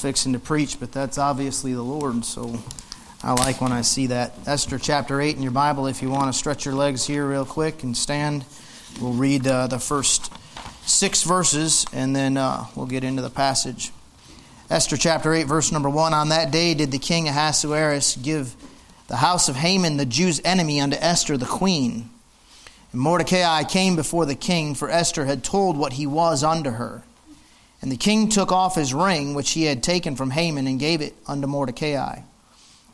fixing to preach, but that's obviously the Lord, so I like when I see that. Esther chapter 8 in your Bible, if you want to stretch your legs here real quick and stand, we'll read uh, the first six verses and then uh, we'll get into the passage. Esther chapter 8, verse number 1 On that day did the king Ahasuerus give the house of Haman, the Jews' enemy, unto Esther the queen. And Mordecai came before the king, for Esther had told what he was unto her. And the king took off his ring, which he had taken from Haman, and gave it unto Mordecai.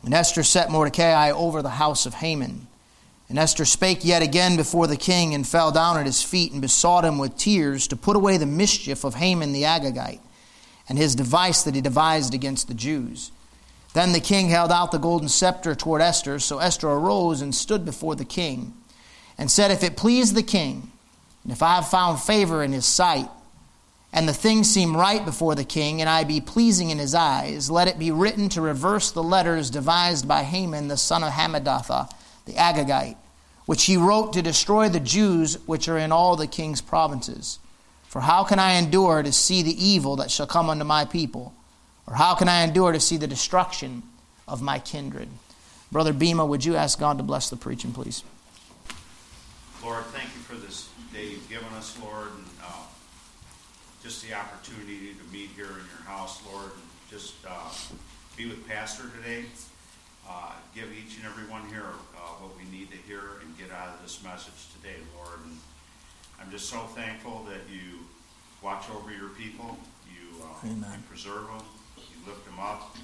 And Esther set Mordecai over the house of Haman. And Esther spake yet again before the king, and fell down at his feet, and besought him with tears to put away the mischief of Haman the Agagite, and his device that he devised against the Jews. Then the king held out the golden scepter toward Esther. So Esther arose and stood before the king, and said, If it please the king, and if I have found favor in his sight, and the thing seem right before the king, and I be pleasing in his eyes, let it be written to reverse the letters devised by Haman the son of Hammedatha, the Agagite, which he wrote to destroy the Jews which are in all the king's provinces. For how can I endure to see the evil that shall come unto my people? Or how can I endure to see the destruction of my kindred? Brother Bema, would you ask God to bless the preaching, please? Lord, thank you for this day you've given us, Lord just the opportunity to meet here in your house, Lord, and just uh, be with Pastor today. Uh, give each and every one here uh, what we need to hear and get out of this message today, Lord. And I'm just so thankful that you watch over your people, you, uh, you preserve them, you lift them up,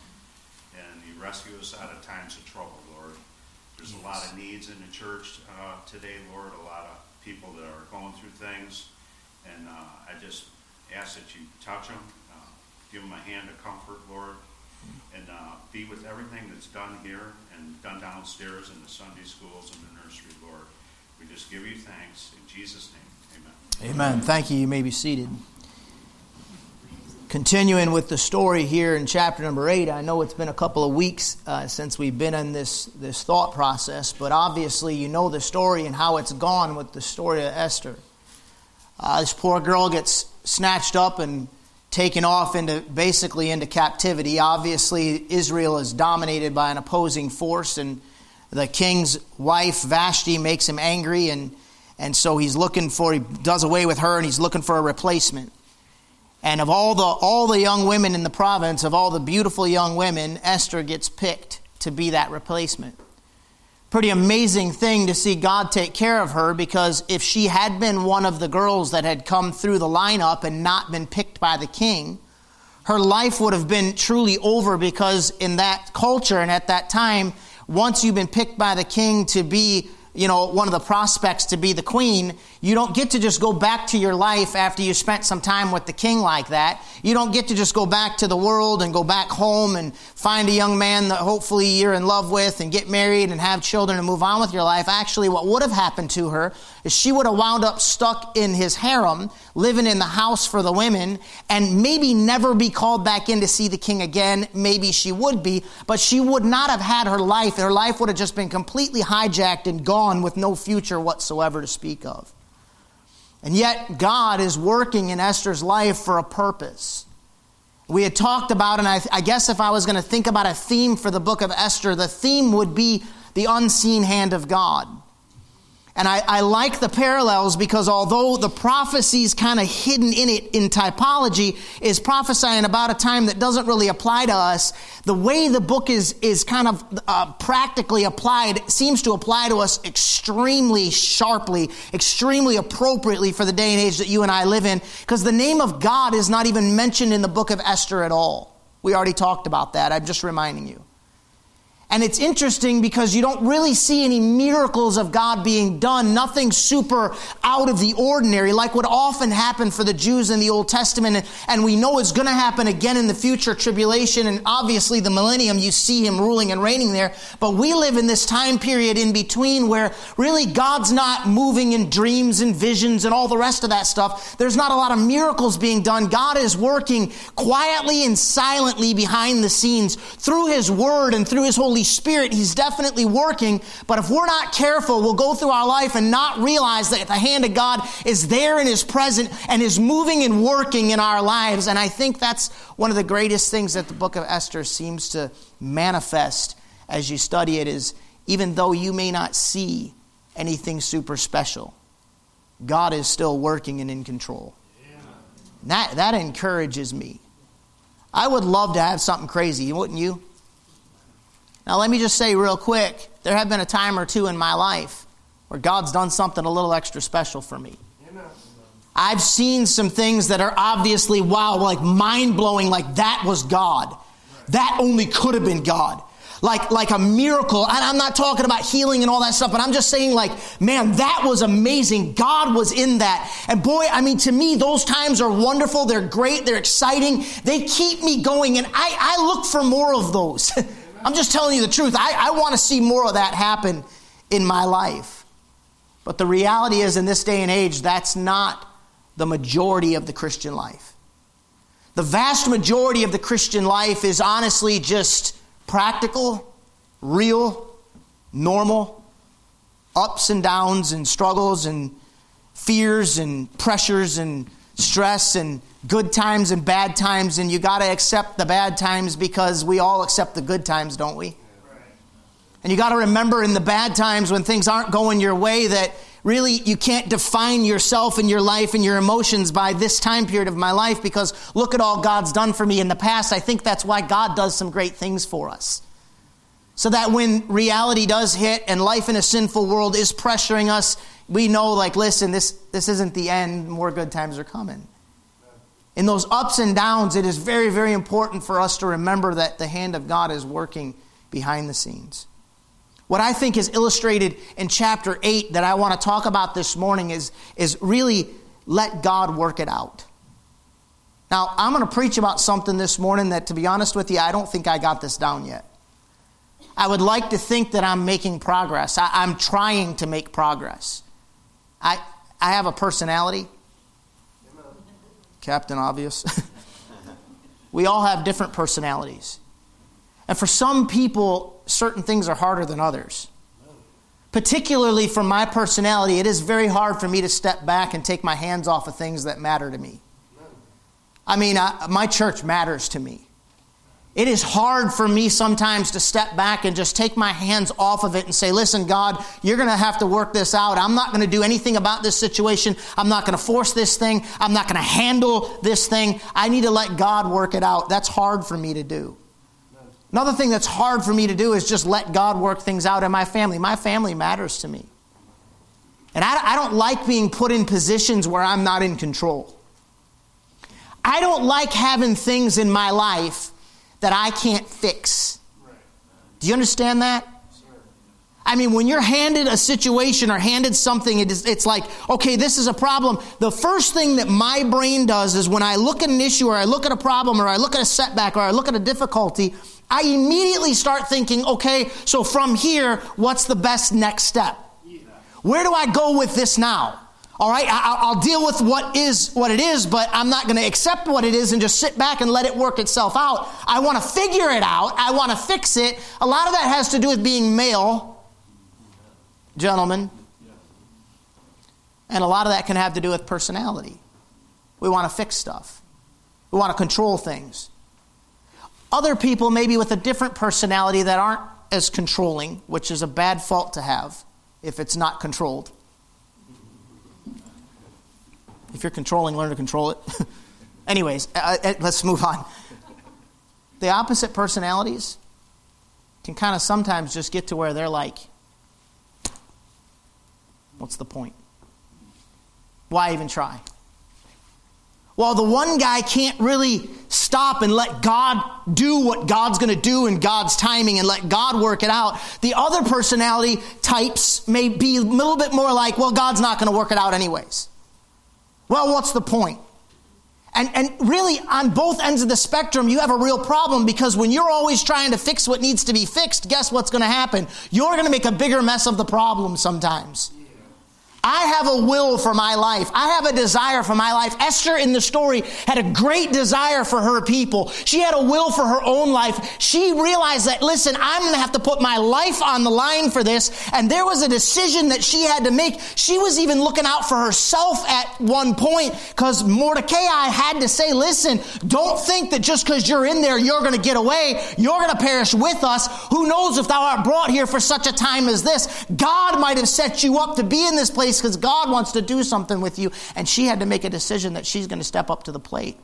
and you rescue us out of times of trouble, Lord. There's a lot of needs in the church uh, today, Lord, a lot of people that are going through things. And uh, I just ask that you touch them, uh, give them a hand of comfort, Lord, and uh, be with everything that's done here and done downstairs in the Sunday schools and the nursery, Lord. We just give you thanks. In Jesus' name, amen. Amen. Thank you. You may be seated. Continuing with the story here in chapter number eight, I know it's been a couple of weeks uh, since we've been in this, this thought process, but obviously you know the story and how it's gone with the story of Esther. Uh, this poor girl gets snatched up and taken off into basically into captivity. Obviously, Israel is dominated by an opposing force, and the king's wife Vashti makes him angry, and and so he's looking for he does away with her, and he's looking for a replacement. And of all the all the young women in the province, of all the beautiful young women, Esther gets picked to be that replacement pretty amazing thing to see God take care of her because if she had been one of the girls that had come through the lineup and not been picked by the king, her life would have been truly over because in that culture and at that time, once you've been picked by the king to be you know, one of the prospects to be the queen, you don't get to just go back to your life after you spent some time with the king like that. You don't get to just go back to the world and go back home and find a young man that hopefully you're in love with and get married and have children and move on with your life. Actually, what would have happened to her is she would have wound up stuck in his harem, living in the house for the women, and maybe never be called back in to see the king again. Maybe she would be, but she would not have had her life. Her life would have just been completely hijacked and gone with no future whatsoever to speak of. And yet, God is working in Esther's life for a purpose. We had talked about, and I, I guess if I was going to think about a theme for the book of Esther, the theme would be the unseen hand of God. And I, I, like the parallels because although the prophecies kind of hidden in it in typology is prophesying about a time that doesn't really apply to us, the way the book is, is kind of uh, practically applied seems to apply to us extremely sharply, extremely appropriately for the day and age that you and I live in, because the name of God is not even mentioned in the book of Esther at all. We already talked about that. I'm just reminding you. And it's interesting because you don't really see any miracles of God being done, nothing super out of the ordinary, like what often happened for the Jews in the Old Testament. And we know it's going to happen again in the future tribulation and obviously the millennium. You see him ruling and reigning there. But we live in this time period in between where really God's not moving in dreams and visions and all the rest of that stuff. There's not a lot of miracles being done. God is working quietly and silently behind the scenes through his word and through his Holy Spirit. He's definitely working. But if we're not careful, we'll go through our life and not realize that the hand of God is there and is present and is moving and working in our lives. And I think that's one of the greatest things that the book of Esther seems to manifest as you study it is even though you may not see anything super special, God is still working and in control. That, that encourages me. I would love to have something crazy, wouldn't you? Now, let me just say real quick there have been a time or two in my life where God's done something a little extra special for me. I've seen some things that are obviously, wow, like mind blowing, like that was God. That only could have been God like, like a miracle. And I'm not talking about healing and all that stuff, but I'm just saying like, man, that was amazing. God was in that. And boy, I mean, to me, those times are wonderful. They're great. They're exciting. They keep me going. And I, I look for more of those. I'm just telling you the truth. I, I want to see more of that happen in my life. But the reality is, in this day and age, that's not the majority of the Christian life. The vast majority of the Christian life is honestly just practical, real, normal, ups and downs and struggles and fears and pressures and stress and good times and bad times, and you got to accept the bad times because we all accept the good times, don't we? And you got to remember in the bad times when things aren't going your way that really you can't define yourself and your life and your emotions by this time period of my life because look at all God's done for me in the past. I think that's why God does some great things for us. So that when reality does hit and life in a sinful world is pressuring us, we know, like, listen, this, this isn't the end. More good times are coming. In those ups and downs, it is very, very important for us to remember that the hand of God is working behind the scenes. What I think is illustrated in chapter 8 that I want to talk about this morning is, is really let God work it out. Now, I'm going to preach about something this morning that, to be honest with you, I don't think I got this down yet. I would like to think that I'm making progress. I, am trying to make progress. I, I have a personality. Captain Obvious. we all have different personalities. And for some people, certain things are harder than others. Particularly for my personality, it is very hard for me to step back and take my hands off of things that matter to me. I mean, I, my church matters to me. It is hard for me sometimes to step back and just take my hands off of it and say, listen, God, you're going to have to work this out. I'm not going to do anything about this situation. I'm not going to force this thing. I'm not going to handle this thing. I need to let God work it out. That's hard for me to do. Another thing that's hard for me to do is just let God work things out in my family. My family matters to me. And I, I don't like being put in positions where I'm not in control. I don't like having things in my life that I can't fix. Do you understand that? I mean, when you're handed a situation or handed something, it is, it's like, okay, this is a problem. The first thing that my brain does is when I look at an issue or I look at a problem or I look at a setback or I look at a difficulty, I immediately start thinking, okay, so from here, what's the best next step? Where do I go with this now? All right, I, will deal with what is what it is, but I'm not going to accept what it is and just sit back and let it work itself out. I want to figure it out. I want to fix it. A lot of that has to do with being male, gentlemen. And a lot of that can have to do with personality. We want to fix stuff, we want to control things. Other people, maybe with a different personality, that aren't as controlling, which is a bad fault to have if it's not controlled. If you're controlling, learn to control it. Anyways, uh, uh, let's move on. The opposite personalities can kind of sometimes just get to where they're like, what's the point? Why even try? While the one guy can't really stop and let God do what God's going to do in God's timing and let God work it out, the other personality types may be a little bit more like, well, God's not going to work it out anyways. Well, what's the point? And, and really, on both ends of the spectrum, you have a real problem because when you're always trying to fix what needs to be fixed, guess what's going to happen? You're going to make a bigger mess of the problem sometimes. I have a will for my life. I have a desire for my life. Esther in the story had a great desire for her people. She had a will for her own life. She realized that, listen, I'm going to have to put my life on the line for this. And there was a decision that she had to make. She was even looking out for herself at one point because Mordecai had to say, listen, don't think that just because you're in there, you're going to get away. You're going to perish with us. Who knows if thou art brought here for such a time as this? God might have set you up to be in this place place because God wants to do something with you. And she had to make a decision that she's going to step up to the plate.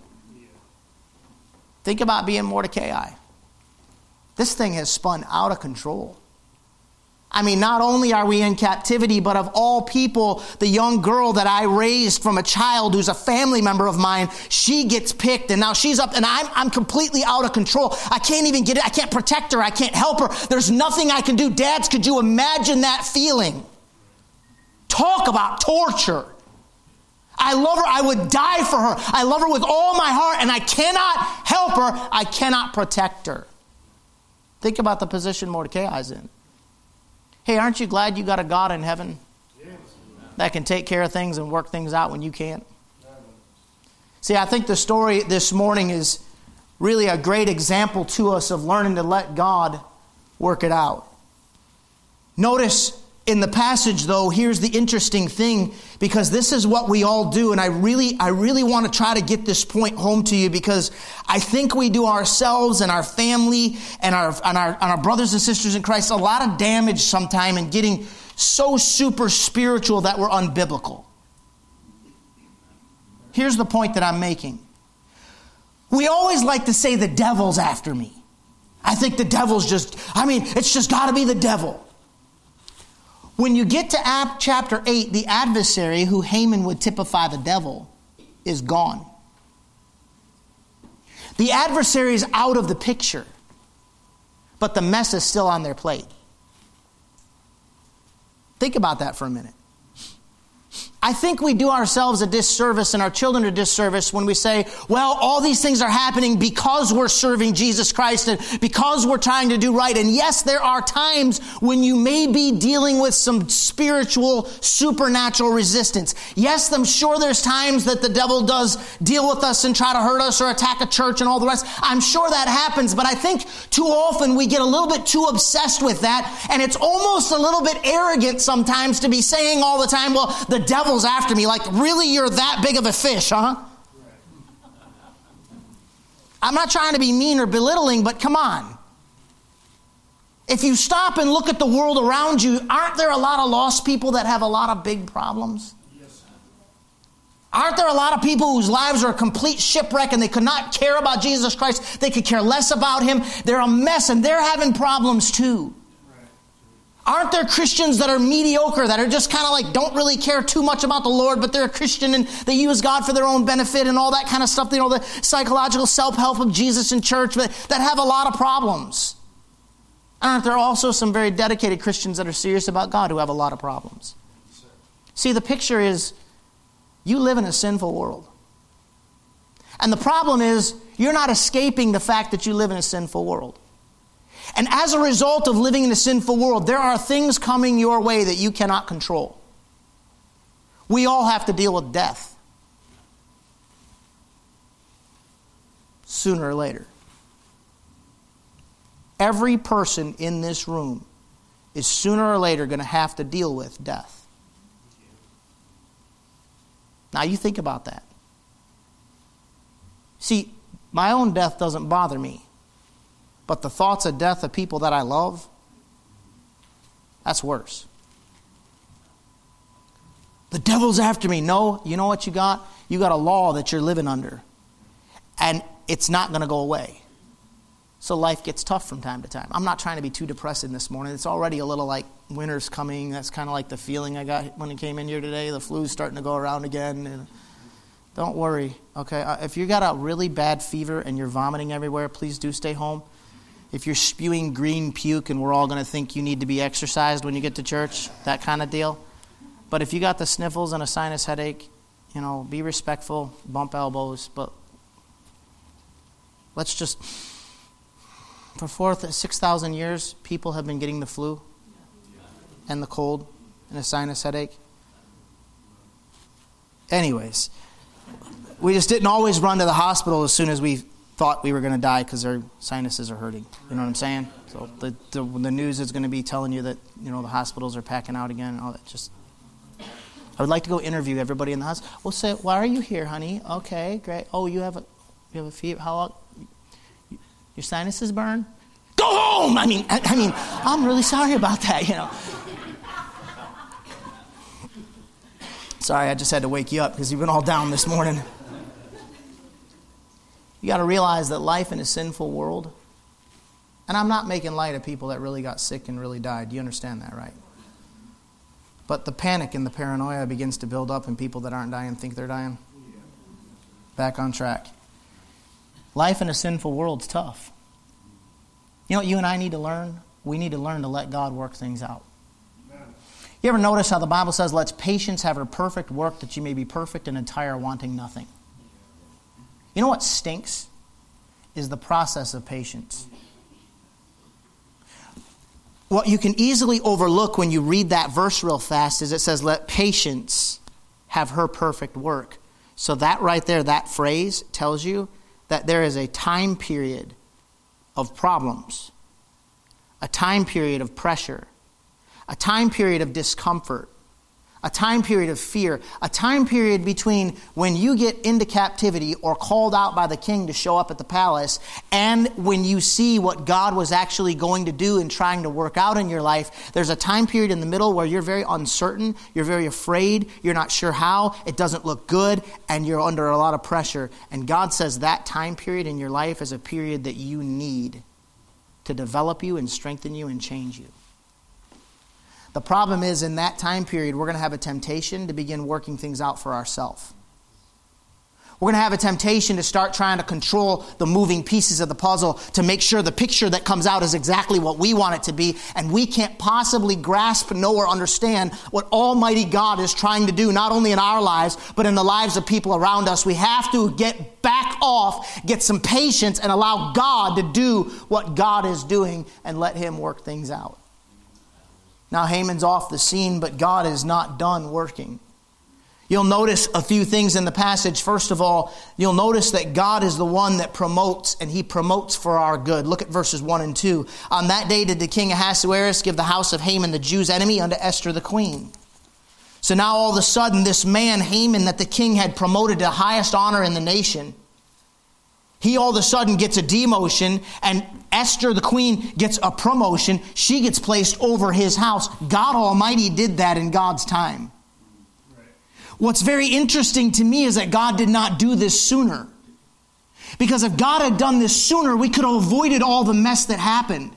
Think about being Mordecai. This thing has spun out of control. I mean, not only are we in captivity, but of all people, the young girl that I raised from a child who's a family member of mine, she gets picked and now she's up and I'm, I'm completely out of control. I can't even get it. I can't protect her. I can't help her. There's nothing I can do. Dads, could you imagine that feeling? Talk about torture. I love her. I would die for her. I love her with all my heart, and I cannot help her. I cannot protect her. Think about the position Mordecai is in. Hey, aren't you glad you got a God in heaven that can take care of things and work things out when you can't? See, I think the story this morning is really a great example to us of learning to let God work it out. Notice in the passage though here's the interesting thing because this is what we all do and i really i really want to try to get this point home to you because i think we do ourselves and our family and our and our, and our brothers and sisters in christ a lot of damage sometime in getting so super spiritual that we're unbiblical. Here's the point that i'm making. We always like to say the devil's after me. I think the devil's just i mean it's just got to be the devil when you get to chapter 8, the adversary, who Haman would typify the devil, is gone. The adversary is out of the picture, but the mess is still on their plate. Think about that for a minute. I think we do ourselves a disservice and our children a disservice when we say, well, all these things are happening because we're serving Jesus Christ and because we're trying to do right. And yes, there are times when you may be dealing with some spiritual, supernatural resistance. Yes, I'm sure there's times that the devil does deal with us and try to hurt us or attack a church and all the rest. I'm sure that happens, but I think too often we get a little bit too obsessed with that and it's almost a little bit arrogant sometimes to be saying all the time, well, the devil devil's after me. Like, really, you're that big of a fish, huh? I'm not trying to be mean or belittling, but come on. If you stop and look at the world around you, aren't there a lot of lost people that have a lot of big problems? Aren't there a lot of people whose lives are a complete shipwreck and they could not care about Jesus Christ? They could care less about Him. They're a mess and they're having problems too. Aren't there Christians that are mediocre, that are just kind of like don't really care too much about the Lord, but they're a Christian and they use God for their own benefit and all that kind of stuff, you know, the psychological self help of Jesus in church, but that have a lot of problems? Aren't there also some very dedicated Christians that are serious about God who have a lot of problems? See, the picture is you live in a sinful world. And the problem is you're not escaping the fact that you live in a sinful world. And as a result of living in a sinful world, there are things coming your way that you cannot control. We all have to deal with death sooner or later. Every person in this room is sooner or later going to have to deal with death. Now, you think about that. See, my own death doesn't bother me. But the thoughts of death of people that I love, that's worse. The devil's after me. No, you know what you got? You got a law that you're living under. And it's not going to go away. So life gets tough from time to time. I'm not trying to be too depressing this morning. It's already a little like winter's coming. That's kind of like the feeling I got when I came in here today. The flu's starting to go around again. And don't worry, okay? Uh, if you got a really bad fever and you're vomiting everywhere, please do stay home if you're spewing green puke and we're all going to think you need to be exercised when you get to church, that kind of deal. But if you got the sniffles and a sinus headache, you know, be respectful, bump elbows, but let's just for four, 6,000 years, people have been getting the flu and the cold and a sinus headache. anyways, we just didn't always run to the hospital as soon as we thought we were going to die because our sinuses are hurting. You know what I'm saying? So the, the, the news is going to be telling you that you know the hospitals are packing out again and all that. Just I would like to go interview everybody in the house. We'll say, "Why are you here, honey?" Okay, great. Oh, you have a you have a fever. How long? Your sinuses burn. Go home. I mean, I, I mean, I'm really sorry about that. You know. Sorry, I just had to wake you up because you've been all down this morning. You got to realize that life in a sinful world, and I'm not making light of people that really got sick and really died. You understand that, right? But the panic and the paranoia begins to build up, and people that aren't dying think they're dying. Back on track. Life in a sinful world's tough. You know what you and I need to learn? We need to learn to let God work things out. You ever notice how the Bible says, Let patience have her perfect work, that you may be perfect and entire, wanting nothing? You know what stinks? Is the process of patience. What you can easily overlook when you read that verse real fast is it says, Let patience have her perfect work. So, that right there, that phrase tells you that there is a time period of problems, a time period of pressure, a time period of discomfort, a time period of fear, a time period between when you get into captivity or called out by the king to show up at the palace and when you see what God was actually going to do and trying to work out in your life. There's a time period in the middle where you're very uncertain, you're very afraid, you're not sure how, it doesn't look good, and you're under a lot of pressure. And God says that time period in your life is a period that you need to develop you and strengthen you and change you. The problem is, in that time period, we're going to have a temptation to begin working things out for ourselves. We're going to have a temptation to start trying to control the moving pieces of the puzzle to make sure the picture that comes out is exactly what we want it to be. And we can't possibly grasp, know, or understand what Almighty God is trying to do, not only in our lives, but in the lives of people around us. We have to get back off, get some patience, and allow God to do what God is doing and let Him work things out. Now Haman's off the scene, but God is not done working. You'll notice a few things in the passage. First of all, you'll notice that God is the one that promotes, and he promotes for our good. Look at verses 1 and 2. On that day did the king Ahasuerus give the house of Haman, the Jew's enemy, unto Esther the queen. So now all of a sudden, this man, Haman, that the king had promoted to highest honor in the nation, he all of a sudden gets a demotion, and Esther, the queen, gets a promotion. She gets placed over his house. God Almighty did that in God's time. What's very interesting to me is that God did not do this sooner. Because if God had done this sooner, we could have avoided all the mess that happened.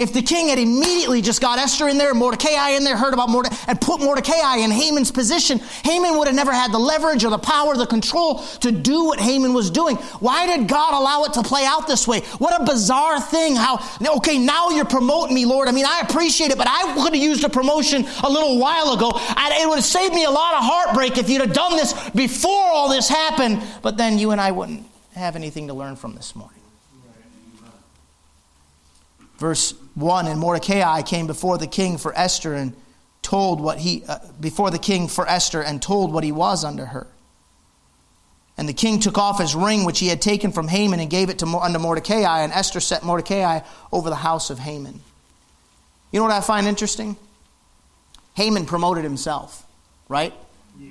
If the king had immediately just got Esther in there, Mordecai in there, heard about Mordecai, and put Mordecai in Haman's position, Haman would have never had the leverage or the power, the control to do what Haman was doing. Why did God allow it to play out this way? What a bizarre thing. How, okay, now you're promoting me, Lord. I mean, I appreciate it, but I could have used a promotion a little while ago. It would have saved me a lot of heartbreak if you'd have done this before all this happened, but then you and I wouldn't have anything to learn from this morning. Verse 1 And Mordecai came before the king for Esther and told what he, uh, before the king for Esther and told what he was unto her. And the king took off his ring which he had taken from Haman and gave it to, unto Mordecai, and Esther set Mordecai over the house of Haman. You know what I find interesting? Haman promoted himself, right? Yeah.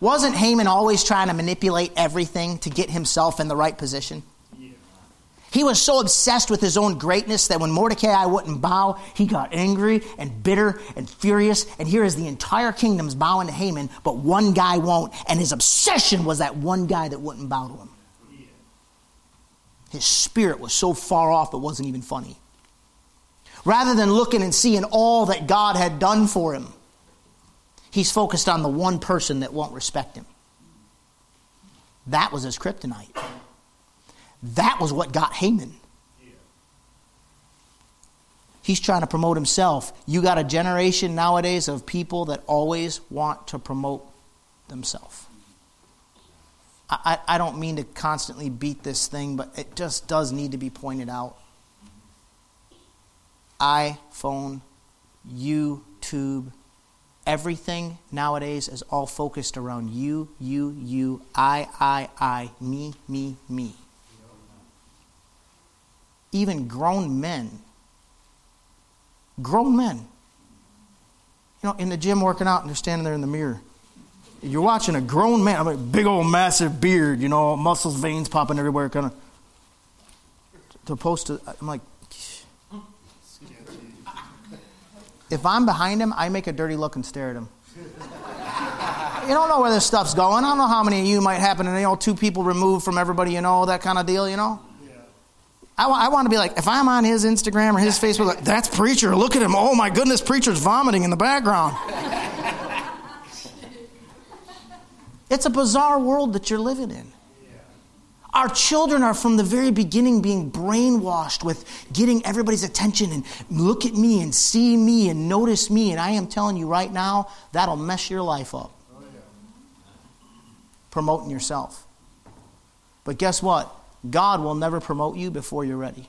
Wasn't Haman always trying to manipulate everything to get himself in the right position? He was so obsessed with his own greatness that when Mordecai wouldn't bow, he got angry and bitter and furious. And here is the entire kingdom's bowing to Haman, but one guy won't. And his obsession was that one guy that wouldn't bow to him. His spirit was so far off, it wasn't even funny. Rather than looking and seeing all that God had done for him, he's focused on the one person that won't respect him. That was his kryptonite. That was what got Haman. He's trying to promote himself. You got a generation nowadays of people that always want to promote themselves. I, I don't mean to constantly beat this thing, but it just does need to be pointed out. iPhone, YouTube, Everything nowadays is all focused around you, you, you, I, I, I, me, me, me. Even grown men. Grown men. You know, in the gym working out and they're standing there in the mirror. You're watching a grown man, I mean, big old massive beard, you know, muscles, veins popping everywhere, kind of. To post to, I'm like, if I'm behind him, I make a dirty look and stare at him. you don't know where this stuff's going. I don't know how many of you might happen to you know two people removed from everybody you know, that kind of deal, you know. I, I want to be like, if I'm on his Instagram or his Facebook, like, that's preacher. Look at him. Oh my goodness, preacher's vomiting in the background. It's a bizarre world that you're living in. Our children are from the very beginning being brainwashed with getting everybody's attention and look at me and see me and notice me. And I am telling you right now, that'll mess your life up. Oh, Promoting yourself. But guess what? God will never promote you before you're ready.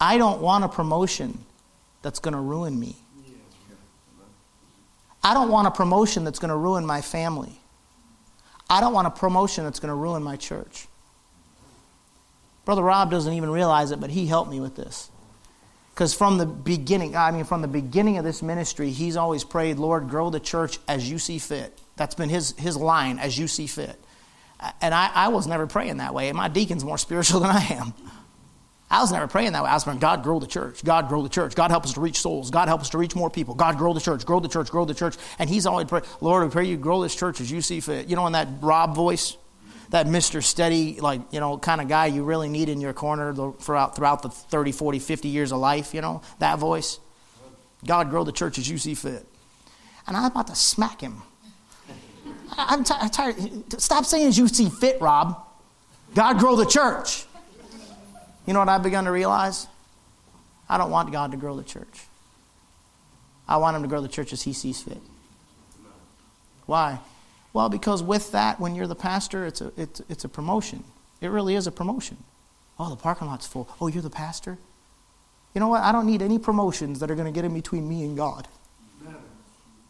I don't want a promotion that's going to ruin me. I don't want a promotion that's going to ruin my family. I don't want a promotion that's going to ruin my church. Brother Rob doesn't even realize it, but he helped me with this. Because from the beginning, I mean, from the beginning of this ministry, he's always prayed, Lord, grow the church as you see fit. That's been his, his line, as you see fit. And I, I was never praying that way. My deacon's more spiritual than I am. I was never praying that way. I was praying, God, grow the church. God, grow the church. God, help us to reach souls. God, help us to reach more people. God, grow the church. Grow the church. Grow the church. And he's always praying, Lord, we pray you grow this church as you see fit. You know, in that Rob voice, that Mr. Steady, like, you know, kind of guy you really need in your corner throughout, throughout the 30, 40, 50 years of life, you know, that voice. God, grow the church as you see fit. And I'm about to smack him. I'm, t- I'm tired. Stop saying as you see fit, Rob. God, grow the church. You know what I've begun to realize? I don't want God to grow the church. I want Him to grow the church as He sees fit. Why? Well, because with that, when you're the pastor, it's a, it's, it's a promotion. It really is a promotion. Oh, the parking lot's full. Oh, you're the pastor? You know what? I don't need any promotions that are going to get in between me and God.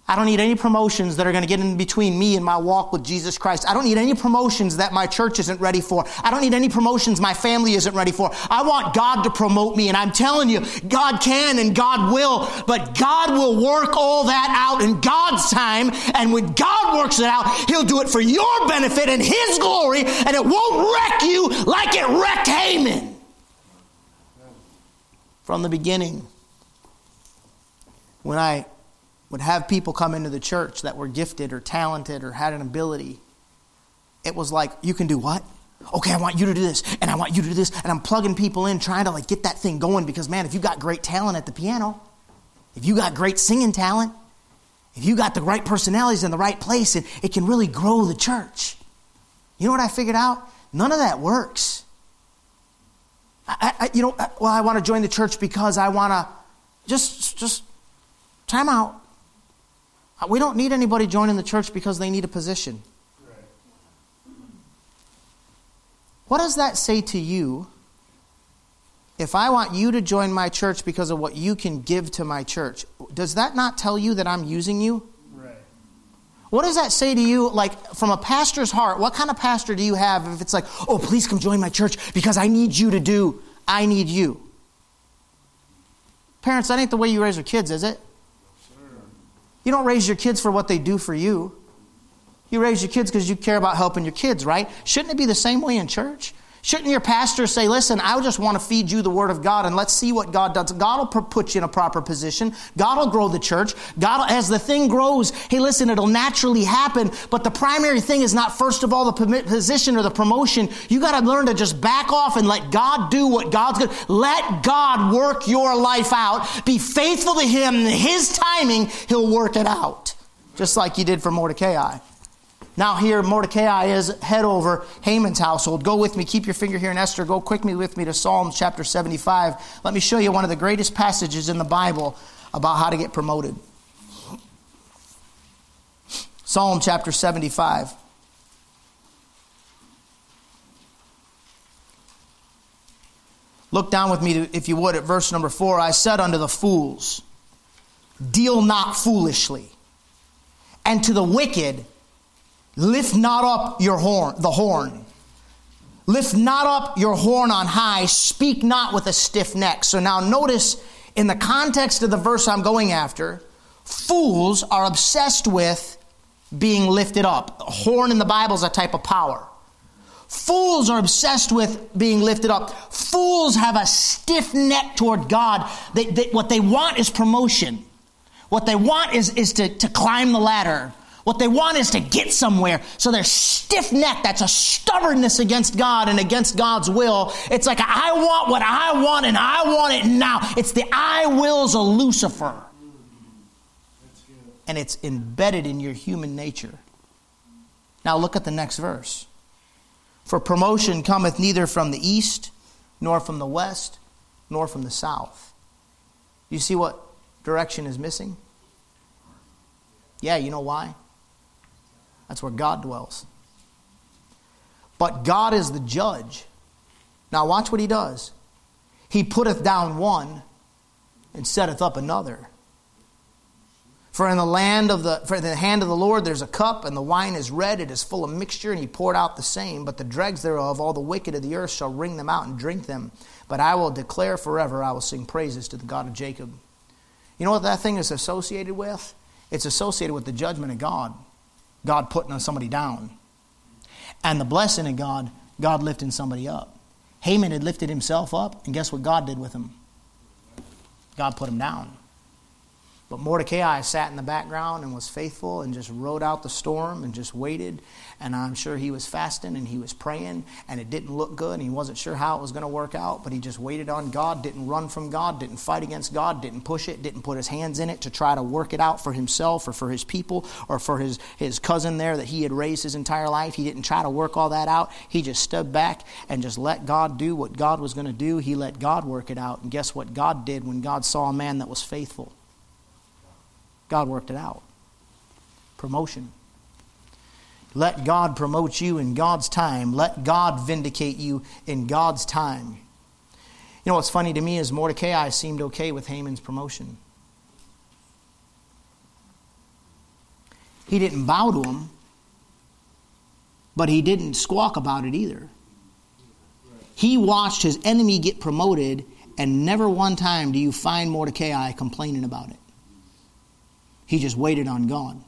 I don't need any promotions that are going to get in between me and my walk with Jesus Christ. I don't need any promotions that my church isn't ready for. I don't need any promotions my family isn't ready for. I want God to promote me. And I'm telling you, God can and God will, but God will work all that out in God's time. And when God works it out, He'll do it for your benefit and His glory, and it won't wreck you like it wrecked Haman. From the beginning, when I would have people come into the church that were gifted or talented or had an ability, it was like, you can do what? Okay, I want you to do this, and I want you to do this, and I'm plugging people in, trying to like get that thing going because man, if you got great talent at the piano, if you got great singing talent, if you got the right personalities in the right place, and it can really grow the church. You know what I figured out? None of that works. I, I, you know, well, I want to join the church because I want to just, just time out. Uh, we don't need anybody joining the church because they need a position. What does that say to you if I want you to join my church because of what you can give to my church? Does that not tell you that I'm using you? Right. What does that say to you, like from a pastor's heart? What kind of pastor do you have if it's like, oh, please come join my church because I need you to do, I need you? Parents, that ain't the way you raise your kids, is it? You don't raise your kids for what they do for you. You raise your kids because you care about helping your kids, right? Shouldn't it be the same way in church? Shouldn't your pastor say, listen, I just want to feed you the word of God and let's see what God does? God will put you in a proper position. God will grow the church. God, as the thing grows, hey, listen, it'll naturally happen. But the primary thing is not first of all the position or the promotion. You got to learn to just back off and let God do what God's good. Let God work your life out. Be faithful to Him. His timing, He'll work it out. Just like He did for Mordecai. Now, here Mordecai is head over Haman's household. Go with me, keep your finger here in Esther. Go quickly with me to Psalm chapter 75. Let me show you one of the greatest passages in the Bible about how to get promoted. Psalm chapter 75. Look down with me, if you would, at verse number 4. I said unto the fools, deal not foolishly. And to the wicked, lift not up your horn, the horn. Lift not up your horn on high, speak not with a stiff neck. So now notice in the context of the verse I'm going after, fools are obsessed with being lifted up. A horn in the Bible is a type of power. Fools are obsessed with being lifted up. Fools have a stiff neck toward God. They, they, what they want is promotion. What they want is, is to, to climb the ladder. What they want is to get somewhere. So they're stiff necked. That's a stubbornness against God and against God's will. It's like, I want what I want and I want it now. It's the I wills of Lucifer. And it's embedded in your human nature. Now look at the next verse. For promotion cometh neither from the east, nor from the west, nor from the south. You see what direction is missing? Yeah, you know why? That's where God dwells. But God is the judge. Now, watch what he does. He putteth down one and setteth up another. For in the land of the for in the hand of the Lord there's a cup, and the wine is red, it is full of mixture, and he poured out the same. But the dregs thereof, all the wicked of the earth shall wring them out and drink them. But I will declare forever, I will sing praises to the God of Jacob. You know what that thing is associated with? It's associated with the judgment of God. God putting somebody down. And the blessing of God, God lifting somebody up. Haman had lifted himself up, and guess what God did with him? God put him down. But Mordecai sat in the background and was faithful and just rode out the storm and just waited. And I'm sure he was fasting and he was praying, and it didn't look good. And he wasn't sure how it was going to work out, but he just waited on God, didn't run from God, didn't fight against God, didn't push it, didn't put his hands in it to try to work it out for himself or for his people or for his, his cousin there that he had raised his entire life. He didn't try to work all that out. He just stood back and just let God do what God was going to do. He let God work it out. And guess what God did when God saw a man that was faithful? God worked it out. Promotion. Let God promote you in God's time. Let God vindicate you in God's time. You know what's funny to me is Mordecai seemed okay with Haman's promotion. He didn't bow to him, but he didn't squawk about it either. He watched his enemy get promoted, and never one time do you find Mordecai complaining about it. He just waited on God.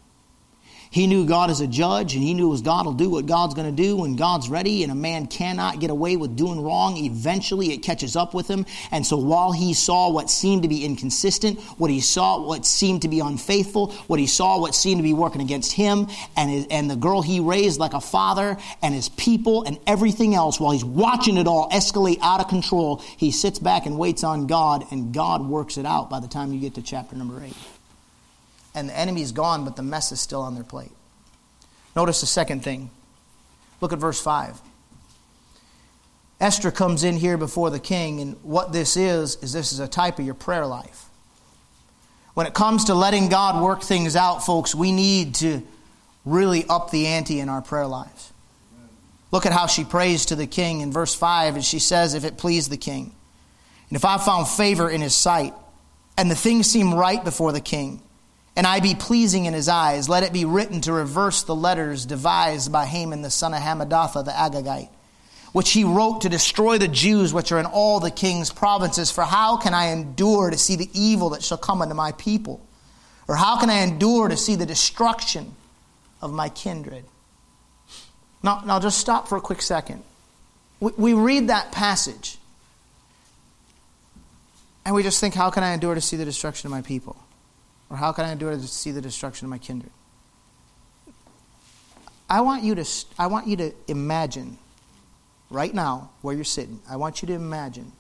He knew God is a judge, and he knew his God will do what God's going to do when God's ready, and a man cannot get away with doing wrong. Eventually, it catches up with him. And so, while he saw what seemed to be inconsistent, what he saw, what seemed to be unfaithful, what he saw, what seemed to be working against him, and, his, and the girl he raised like a father, and his people, and everything else, while he's watching it all escalate out of control, he sits back and waits on God, and God works it out by the time you get to chapter number 8 and the enemy's gone, but the mess is still on their plate. Notice the second thing. Look at verse 5. Esther comes in here before the king, and what this is, is this is a type of your prayer life. When it comes to letting God work things out, folks, we need to really up the ante in our prayer lives. Look at how she prays to the king in verse 5, and she says, If it please the king, and if I found favor in his sight, and the thing seem right before the king, and I be pleasing in his eyes. Let it be written to reverse the letters devised by Haman the son of Hammedatha the Agagite, which he wrote to destroy the Jews which are in all the king's provinces. For how can I endure to see the evil that shall come unto my people? Or how can I endure to see the destruction of my kindred? Now, now just stop for a quick second. We, we read that passage, and we just think, how can I endure to see the destruction of my people? Or how can I endure to see the destruction of my kindred? I want you to, I want you to imagine right now where you're sitting. I want you to imagine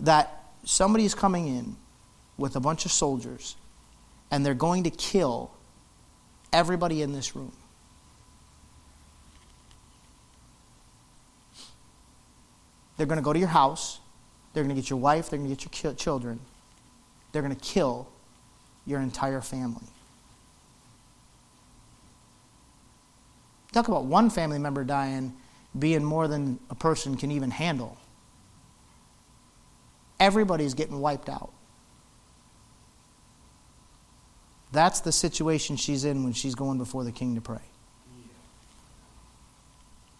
that somebody is coming in with a bunch of soldiers and they're going to kill everybody in this room. They're going to go to your house. They're going to get your wife. They're going to get your children. They're going to kill your entire family. Talk about one family member dying being more than a person can even handle. Everybody's getting wiped out. That's the situation she's in when she's going before the king to pray.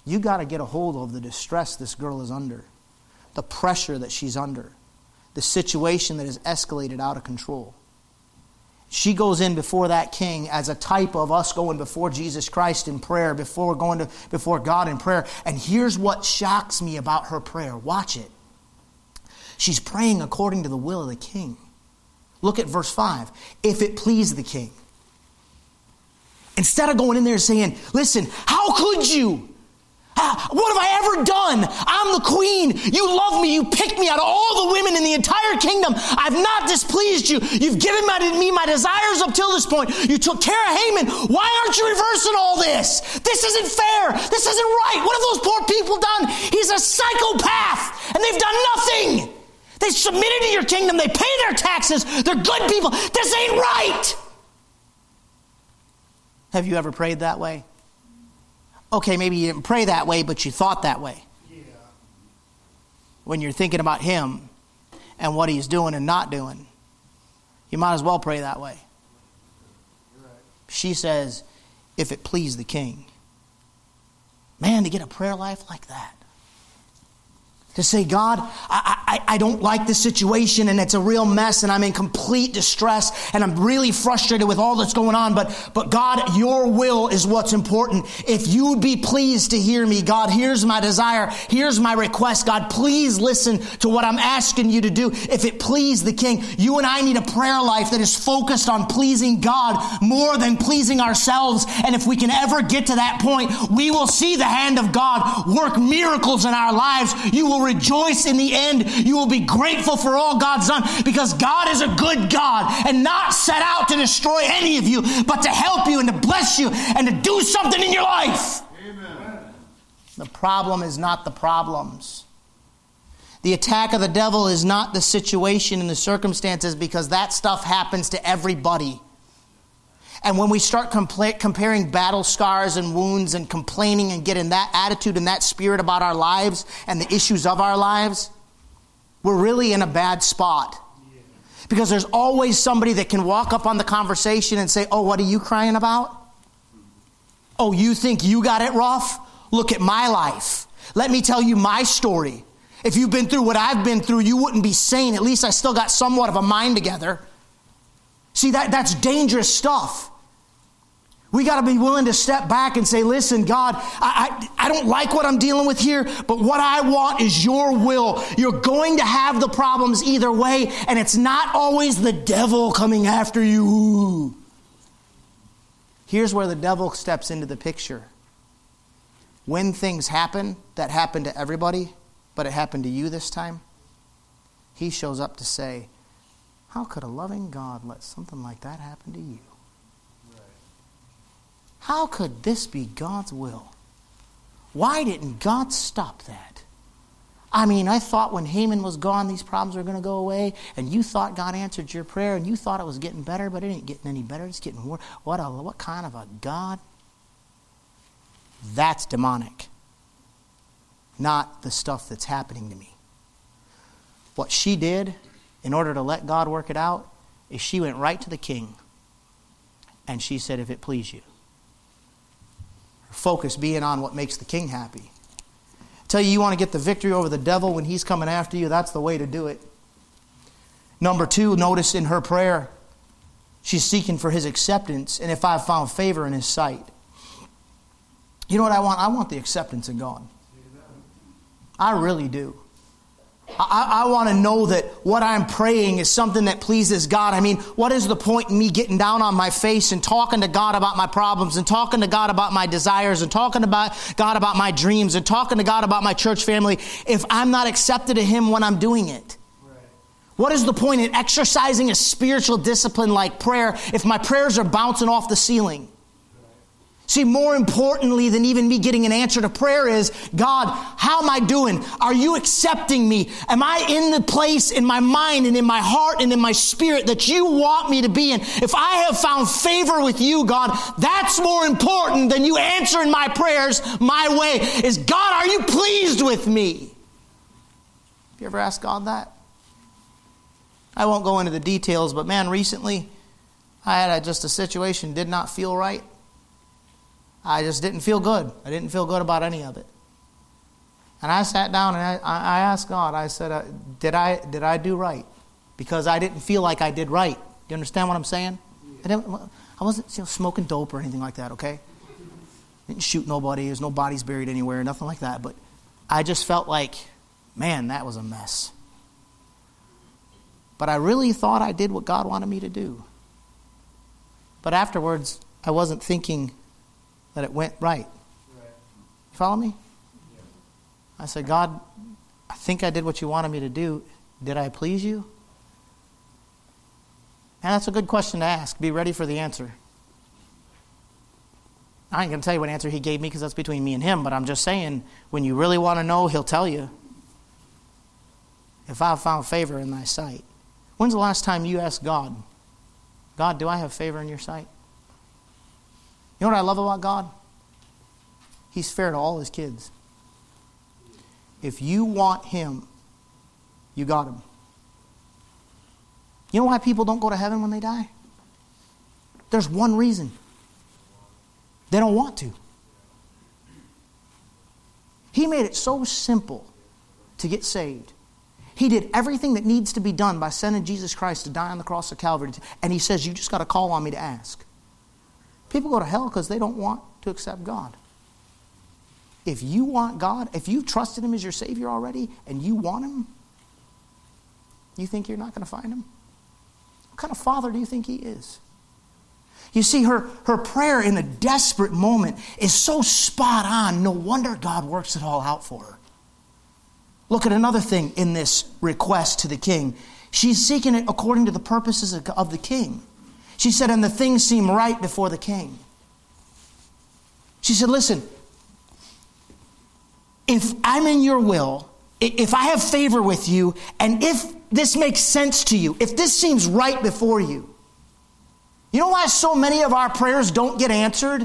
You got to get a hold of the distress this girl is under, the pressure that she's under, the situation that has escalated out of control. She goes in before that king as a type of us going before Jesus Christ in prayer, before going to before God in prayer. And here's what shocks me about her prayer. Watch it. She's praying according to the will of the king. Look at verse 5. If it please the king. Instead of going in there saying, Listen, how could you? What have I ever done? I'm the queen. You love me. You picked me out of all the women in the entire kingdom. I've not displeased you. You've given me my desires up till this point. You took care of Haman. Why aren't you reversing all this? This isn't fair. This isn't right. What have those poor people done? He's a psychopath, and they've done nothing. They submitted to your kingdom. They pay their taxes. They're good people. This ain't right. Have you ever prayed that way? Okay, maybe you didn't pray that way, but you thought that way. Yeah. When you're thinking about Him and what He's doing and not doing, you might as well pray that way. Right. She says, if it please the King. Man, to get a prayer life like that to say, God, I, I, I, don't like this situation and it's a real mess and I'm in complete distress and I'm really frustrated with all that's going on. But, but God, your will is what's important. If you would be pleased to hear me, God, here's my desire. Here's my request. God, please listen to what I'm asking you to do. If it please the King, you and I need a prayer life that is focused on pleasing God more than pleasing ourselves. And if we can ever get to that point, we will see the hand of God work miracles in our lives. You will rejoice in the end. You will be grateful for all God's done because God is a good God and not set out to destroy any of you, but to help you and to bless you and to do something in your life. Amen. The problem is not the problems. The attack of the devil is not the situation and the circumstances because that stuff happens to everybody. And when we start compla- comparing battle scars and wounds and complaining and getting that attitude and that spirit about our lives and the issues of our lives, we're really in a bad spot. Because there's always somebody that can walk up on the conversation and say, Oh, what are you crying about? Oh, you think you got it rough? Look at my life. Let me tell you my story. If you've been through what I've been through, you wouldn't be sane. At least I still got somewhat of a mind together. See, that, that's dangerous stuff. We got to be willing to step back and say, listen, God, I, I, I, don't like what I'm dealing with here, but what I want is your will. You're going to have the problems either way, and it's not always the devil coming after you. Here's where the devil steps into the picture. When things happen that happen to everybody, but it happened to you this time, he shows up to say, how could a loving God let something like that happen to you? How could this be God's will? Why didn't God stop that? I mean, I thought when Haman was gone, these problems were going to go away, and you thought God answered your prayer, and you thought it was getting better, but it ain't getting any better. It's getting worse. What, a, what kind of a God? That's demonic, not the stuff that's happening to me. What she did in order to let God work it out, is she went right to the king and she said, If it please you. Focus being on what makes the king happy. Tell you, you want to get the victory over the devil when he's coming after you, that's the way to do it. Number two, notice in her prayer, she's seeking for his acceptance, and if I've found favor in his sight. You know what I want? I want the acceptance of God. I really do. I, I want to know that what I'm praying is something that pleases God. I mean, what is the point in me getting down on my face and talking to God about my problems and talking to God about my desires and talking about God about my dreams and talking to God about my church family if I'm not accepted to Him when I'm doing it? What is the point in exercising a spiritual discipline like prayer if my prayers are bouncing off the ceiling? See, more importantly than even me getting an answer to prayer is, God, how am I doing? Are you accepting me? Am I in the place in my mind and in my heart and in my spirit that you want me to be in? If I have found favor with you, God, that's more important than you answering my prayers my way. Is God, are you pleased with me? Have you ever asked God that? I won't go into the details, but man, recently, I had just a situation did not feel right. I just didn't feel good. I didn't feel good about any of it. And I sat down and I, I asked God, I said, uh, did, I, did I do right? Because I didn't feel like I did right. Do you understand what I'm saying? I, I wasn't you know, smoking dope or anything like that, okay? Didn't shoot nobody. There's no bodies buried anywhere, nothing like that. But I just felt like, man, that was a mess. But I really thought I did what God wanted me to do. But afterwards, I wasn't thinking that it went right. You follow me? I said, God, I think I did what you wanted me to do. Did I please you? And that's a good question to ask. Be ready for the answer. I ain't going to tell you what answer he gave me because that's between me and him, but I'm just saying, when you really want to know, he'll tell you. If I have found favor in thy sight. When's the last time you asked God, God, do I have favor in your sight? You know what I love about God? He's fair to all his kids. If you want him, you got him. You know why people don't go to heaven when they die? There's one reason they don't want to. He made it so simple to get saved. He did everything that needs to be done by sending Jesus Christ to die on the cross of Calvary. And he says, You just got to call on me to ask. People go to hell because they don't want to accept God. If you want God, if you've trusted Him as your Savior already and you want Him, you think you're not going to find Him? What kind of father do you think He is? You see, her, her prayer in the desperate moment is so spot on. No wonder God works it all out for her. Look at another thing in this request to the king. She's seeking it according to the purposes of the king. She said, and the things seem right before the king. She said, listen, if I'm in your will, if I have favor with you, and if this makes sense to you, if this seems right before you, you know why so many of our prayers don't get answered?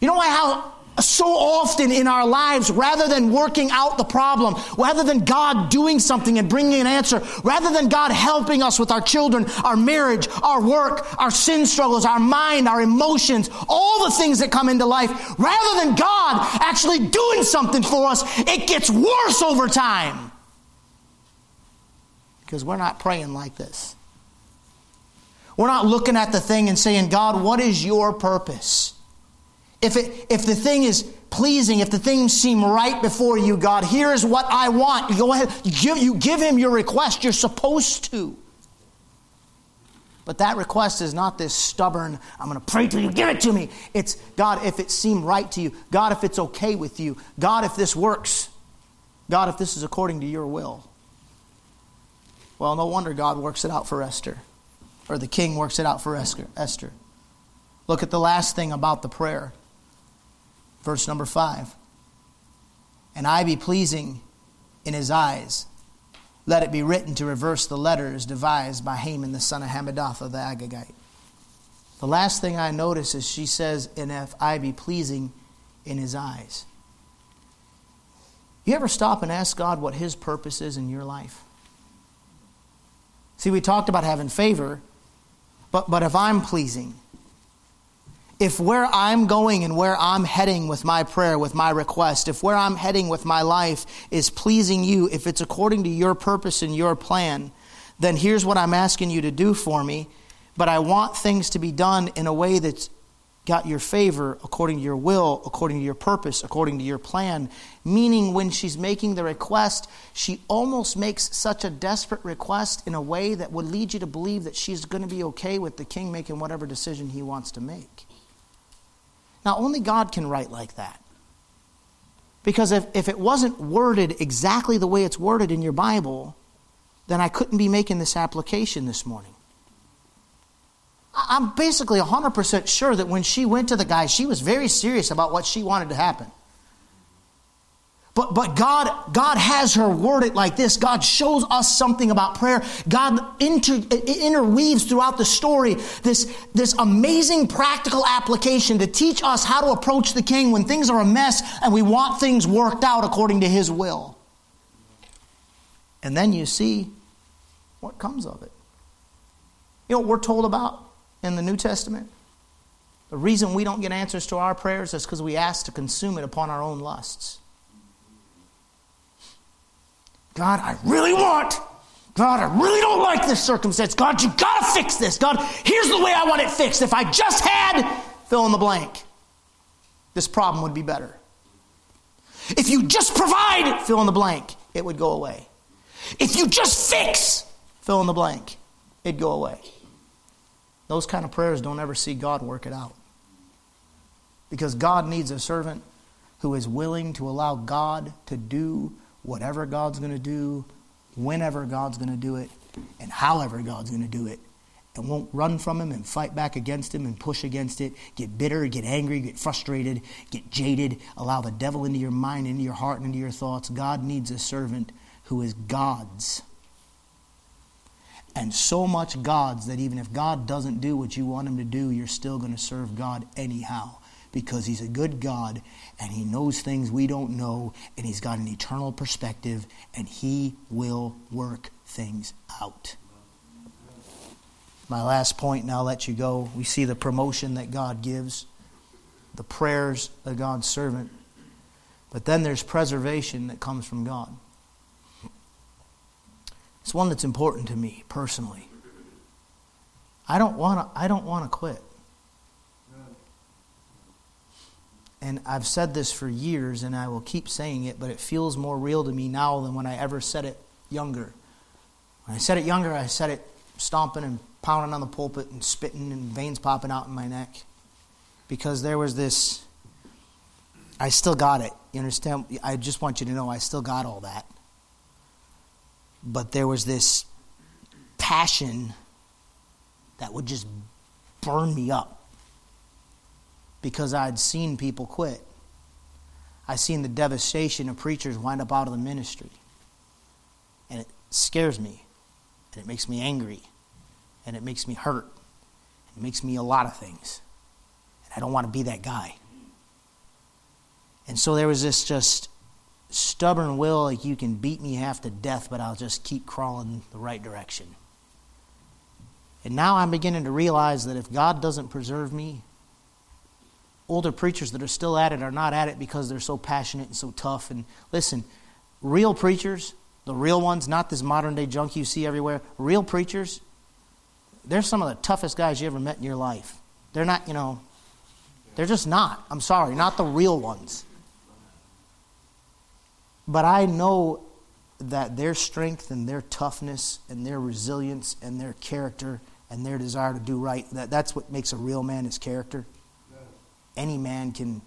You know why how so often in our lives, rather than working out the problem, rather than God doing something and bringing an answer, rather than God helping us with our children, our marriage, our work, our sin struggles, our mind, our emotions, all the things that come into life, rather than God actually doing something for us, it gets worse over time. Because we're not praying like this. We're not looking at the thing and saying, God, what is your purpose? If, it, if the thing is pleasing, if the things seem right before you, God, here is what I want. You go ahead, you give, you give him your request. You're supposed to. But that request is not this stubborn, I'm going to pray to you, give it to me. It's, God, if it seemed right to you. God, if it's okay with you. God, if this works. God, if this is according to your will. Well, no wonder God works it out for Esther, or the king works it out for Esther. Look at the last thing about the prayer. Verse number five. And I be pleasing in his eyes. Let it be written to reverse the letters devised by Haman the son of Hammedatha the Agagite. The last thing I notice is she says, And if I be pleasing in his eyes. You ever stop and ask God what his purpose is in your life? See, we talked about having favor, but, but if I'm pleasing, if where I'm going and where I'm heading with my prayer, with my request, if where I'm heading with my life is pleasing you, if it's according to your purpose and your plan, then here's what I'm asking you to do for me. But I want things to be done in a way that's got your favor according to your will, according to your purpose, according to your plan. Meaning, when she's making the request, she almost makes such a desperate request in a way that would lead you to believe that she's going to be okay with the king making whatever decision he wants to make. Now, only God can write like that. Because if, if it wasn't worded exactly the way it's worded in your Bible, then I couldn't be making this application this morning. I'm basically 100% sure that when she went to the guy, she was very serious about what she wanted to happen. But, but God, God has her worded like this. God shows us something about prayer. God inter, interweaves throughout the story this, this amazing practical application to teach us how to approach the king when things are a mess and we want things worked out according to his will. And then you see what comes of it. You know what we're told about in the New Testament? The reason we don't get answers to our prayers is because we ask to consume it upon our own lusts. God, I really want. God, I really don't like this circumstance. God, you gotta fix this. God, here's the way I want it fixed. If I just had fill in the blank, this problem would be better. If you just provide fill in the blank, it would go away. If you just fix fill in the blank, it'd go away. Those kind of prayers don't ever see God work it out. Because God needs a servant who is willing to allow God to do whatever God's going to do, whenever God's going to do it, and however God's going to do it. And won't run from him and fight back against him and push against it, get bitter, get angry, get frustrated, get jaded, allow the devil into your mind, into your heart, and into your thoughts. God needs a servant who is God's. And so much God's that even if God doesn't do what you want him to do, you're still going to serve God anyhow because He's a good God and He knows things we don't know and He's got an eternal perspective and He will work things out. My last point, and I'll let you go. We see the promotion that God gives, the prayers of God's servant, but then there's preservation that comes from God. It's one that's important to me personally. I don't want to I don't want to quit. And I've said this for years and I will keep saying it, but it feels more real to me now than when I ever said it younger. When I said it younger, I said it stomping and pounding on the pulpit and spitting and veins popping out in my neck. Because there was this, I still got it. You understand? I just want you to know I still got all that. But there was this passion that would just burn me up because I'd seen people quit. I seen the devastation of preachers wind up out of the ministry. And it scares me. And it makes me angry. And it makes me hurt. It makes me a lot of things. And I don't want to be that guy. And so there was this just stubborn will like you can beat me half to death, but I'll just keep crawling the right direction. And now I'm beginning to realize that if God doesn't preserve me, older preachers that are still at it are not at it because they're so passionate and so tough. And listen, real preachers, the real ones, not this modern day junk you see everywhere, real preachers, they're some of the toughest guys you ever met in your life. They're not, you know, they're just not. I'm sorry, not the real ones. But I know that their strength and their toughness and their resilience and their character and their desire to do right, that, that's what makes a real man his character any man can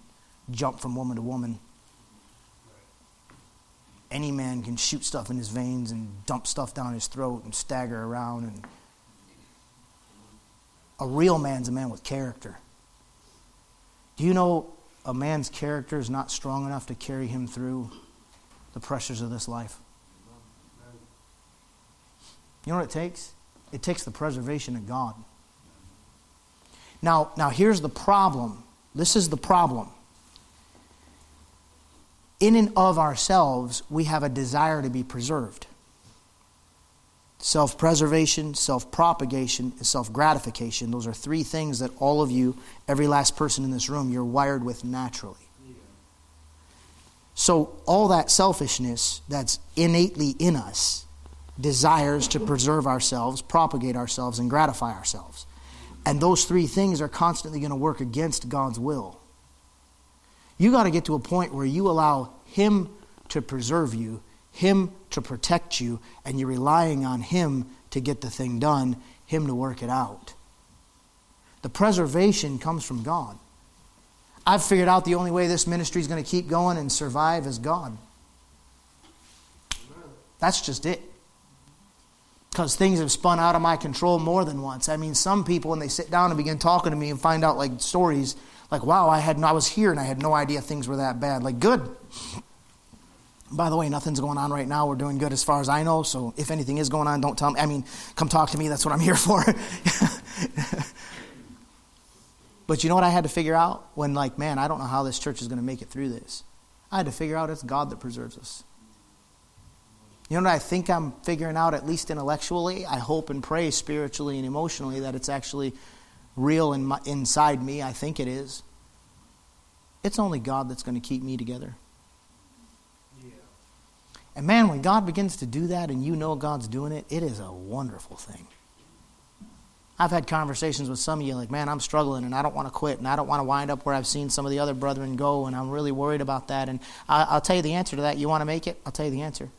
jump from woman to woman. Any man can shoot stuff in his veins and dump stuff down his throat and stagger around. And a real man's a man with character. Do you know a man's character is not strong enough to carry him through the pressures of this life? You know what it takes? It takes the preservation of God. Now, now here's the problem this is the problem. In and of ourselves, we have a desire to be preserved. Self preservation, self propagation, and self gratification. Those are three things that all of you, every last person in this room, you're wired with naturally. So, all that selfishness that's innately in us desires to preserve ourselves, propagate ourselves, and gratify ourselves. And those three things are constantly going to work against God's will. You got to get to a point where you allow Him to preserve you, Him to protect you, and you're relying on Him to get the thing done, Him to work it out. The preservation comes from God. I've figured out the only way this ministry is going to keep going and survive is God. That's just it because things have spun out of my control more than once. I mean, some people, when they sit down and begin talking to me and find out like stories, like, wow, I had I was here and I had no idea things were that bad. Like, good. By the way, nothing's going on right now. We're doing good as far as I know. So if anything is going on, don't tell me. I mean, come talk to me. That's what I'm here for. but you know what I had to figure out when, like, man, I don't know how this church is going to make it through this. I had to figure out it's God that preserves us. You know what I think I'm figuring out, at least intellectually? I hope and pray spiritually and emotionally that it's actually real in my, inside me. I think it is. It's only God that's going to keep me together. Yeah. And man, when God begins to do that and you know God's doing it, it is a wonderful thing. I've had conversations with some of you like, man, I'm struggling and I don't want to quit and I don't want to wind up where I've seen some of the other brethren go and I'm really worried about that. And I, will tell you the answer to that. You want to make it? I'll tell you the answer.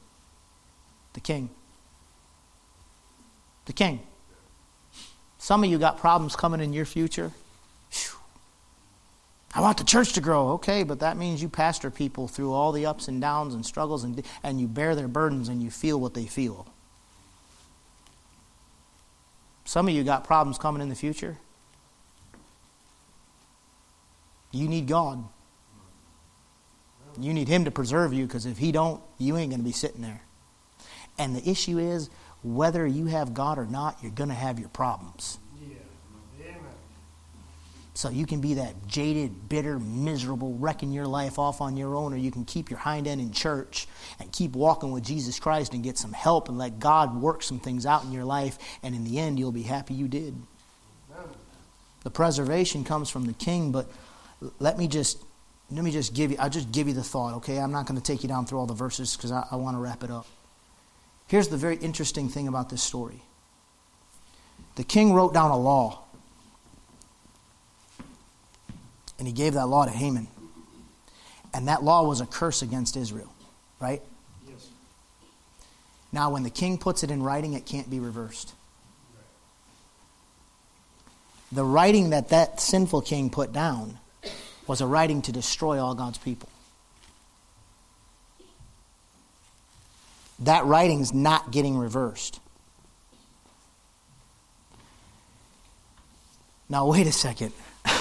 The king. The king. Some of you got problems coming in your future. Whew. I want the church to grow. Okay, but that means you pastor people through all the ups and downs and struggles and, and you bear their burdens and you feel what they feel. Some of you got problems coming in the future. You need God. You need Him to preserve you because if He don't, you ain't going to be sitting there. And the issue is whether you have God or not, you're going to have your problems. So you can be that jaded, bitter, miserable, wrecking your life off on your own, or you can keep your hind end in church and keep walking with Jesus Christ and get some help and let God work some things out in your life, and in the end, you'll be happy you did. The preservation comes from the king, but let me just let me just give you I'll just give you the thought, okay? I'm not going to take you down through all the verses because I, I want to wrap it up. Here's the very interesting thing about this story. The king wrote down a law and he gave that law to Haman. And that law was a curse against Israel, right? Yes. Now, when the king puts it in writing, it can't be reversed. The writing that that sinful king put down was a writing to destroy all God's people. That writing's not getting reversed. Now, wait a second.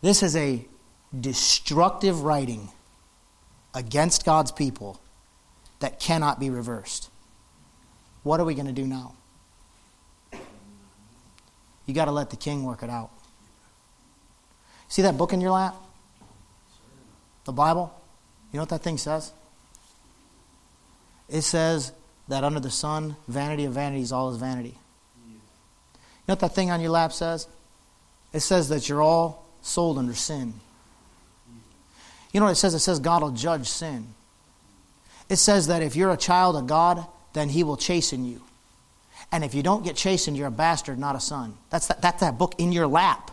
This is a destructive writing against God's people that cannot be reversed. What are we going to do now? You got to let the king work it out. See that book in your lap? The Bible? You know what that thing says? It says that under the sun, vanity of vanities, all is vanity. You know what that thing on your lap says? It says that you're all sold under sin. You know what it says? It says God will judge sin. It says that if you're a child of God, then He will chasten you. And if you don't get chastened, you're a bastard, not a son. That's that, that's that book in your lap.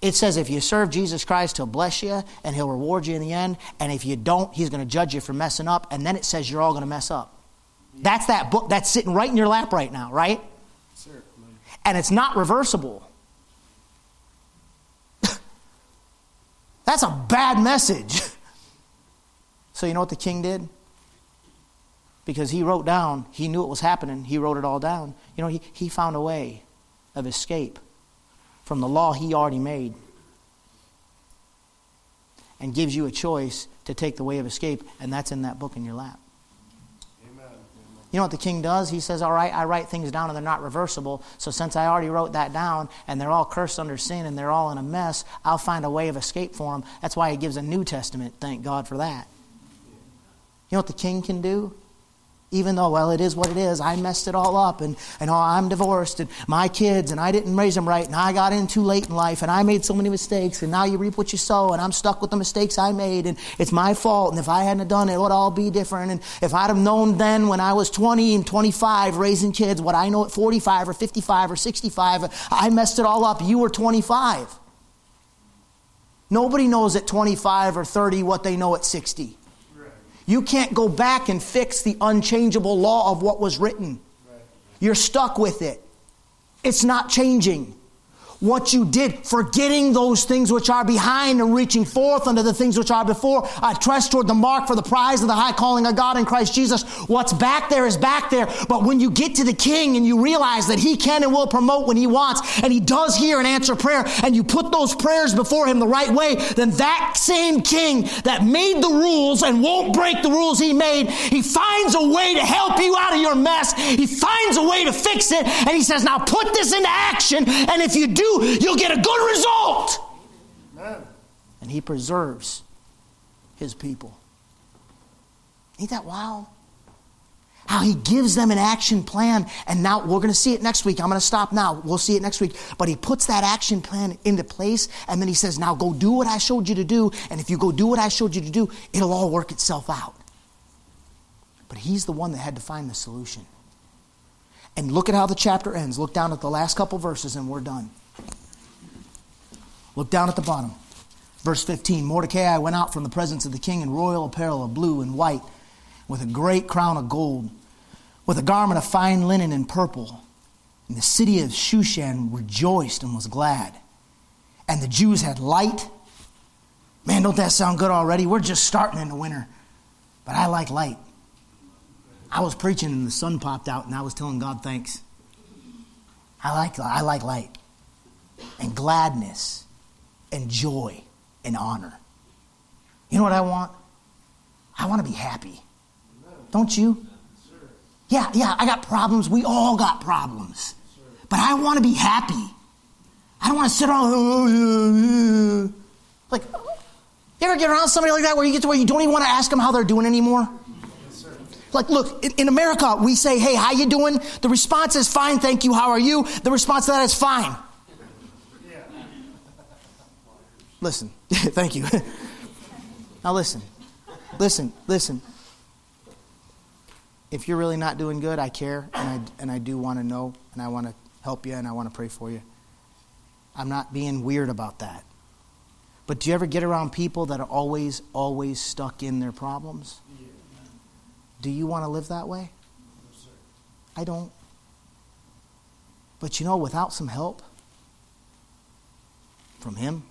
It says if you serve Jesus Christ, He'll bless you and He'll reward you in the end. And if you don't, He's going to judge you for messing up. And then it says you're all going to mess up. That's that book that's sitting right in your lap right now, right? And it's not reversible. That's a bad message. so, you know what the king did? Because he wrote down, he knew it was happening, he wrote it all down. You know, he, he found a way of escape from the law he already made and gives you a choice to take the way of escape, and that's in that book in your lap. Amen. You know what the king does? He says, All right, I write things down and they're not reversible. So since I already wrote that down and they're all cursed under sin and they're all in a mess, I'll find a way of escape for them. That's why he gives a New Testament. Thank God for that. You know what the king can do? Even though, well, it is what it is. I messed it all up, and, and oh, I'm divorced, and my kids, and I didn't raise them right, and I got in too late in life, and I made so many mistakes, and now you reap what you sow, and I'm stuck with the mistakes I made, and it's my fault, and if I hadn't done it, it would all be different, and if I'd have known then when I was 20 and 25 raising kids what I know at 45 or 55 or 65, I messed it all up. You were 25. Nobody knows at 25 or 30 what they know at 60. You can't go back and fix the unchangeable law of what was written. You're stuck with it. It's not changing what you did, forgetting those things which are behind and reaching forth unto the things which are before. I press toward the mark for the prize of the high calling of God in Christ Jesus. What's back there is back there. But when you get to the King and you realize that He can and will promote when He wants, and He does hear and answer prayer, and you put those prayers before Him the right way, then that same King that made the rules and won't break the rules He made, He finds a way to help you out of your mess. He finds a way to fix it, and He says, now put this into action, and if you do, you'll get a good result. Amen. And He preserves His people. Ain't that wild? How he gives them an action plan. And now we're going to see it next week. I'm going to stop now. We'll see it next week. But he puts that action plan into place. And then he says, now go do what I showed you to do. And if you go do what I showed you to do, it'll all work itself out. But he's the one that had to find the solution. And look at how the chapter ends. Look down at the last couple verses and we're done. Look down at the bottom. Verse 15 Mordecai went out from the presence of the king in royal apparel of blue and white, with a great crown of gold with a garment of fine linen and purple. And the city of Shushan rejoiced and was glad. And the Jews had light. Man, don't that sound good already? We're just starting in the winter. But I like light. I was preaching and the sun popped out and I was telling God thanks. I like, I like light and gladness and joy and honor. You know what I want? I want to be happy. Don't you? Yeah, yeah, I got problems. We all got problems. But I want to be happy. I don't want to sit around. Like, you ever get around somebody like that where you get to where you don't even want to ask them how they're doing anymore? Like, look, in, in America, we say, hey, how you doing? The response is fine, thank you, how are you? The response to that is fine. Listen, thank you. now listen, listen, listen if you're really not doing good, I care and I, and I do want to know and I want to help you and I want to pray for you. I'm not being weird about that. But do you ever get around people that are always, always stuck in their problems? Do you want to live that way? I don't. But you know, without some help from Him,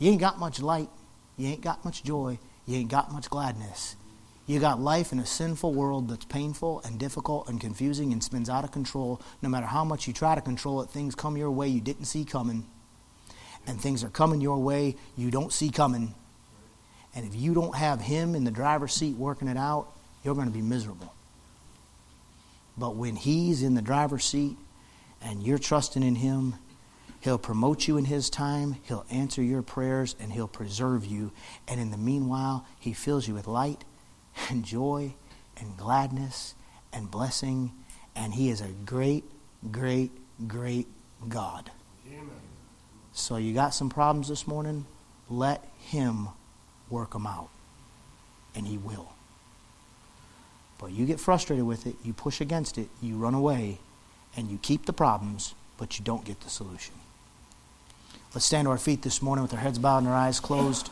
you ain't got much light, you ain't got much joy, you ain't got much gladness. You got life in a sinful world that's painful and difficult and confusing and spins out of control. No matter how much you try to control it, things come your way you didn't see coming. And things are coming your way you don't see coming. And if you don't have Him in the driver's seat working it out, you're going to be miserable. But when He's in the driver's seat and you're trusting in Him, He'll promote you in His time, He'll answer your prayers, and He'll preserve you. And in the meanwhile, He fills you with light and joy and gladness and blessing. And He is a great, great, great God. Amen. So you got some problems this morning? Let Him work them out. And He will. But you get frustrated with it, you push against it, you run away, and you keep the problems, but you don't get the solution. Let's stand to our feet this morning with our heads bowed and our eyes closed.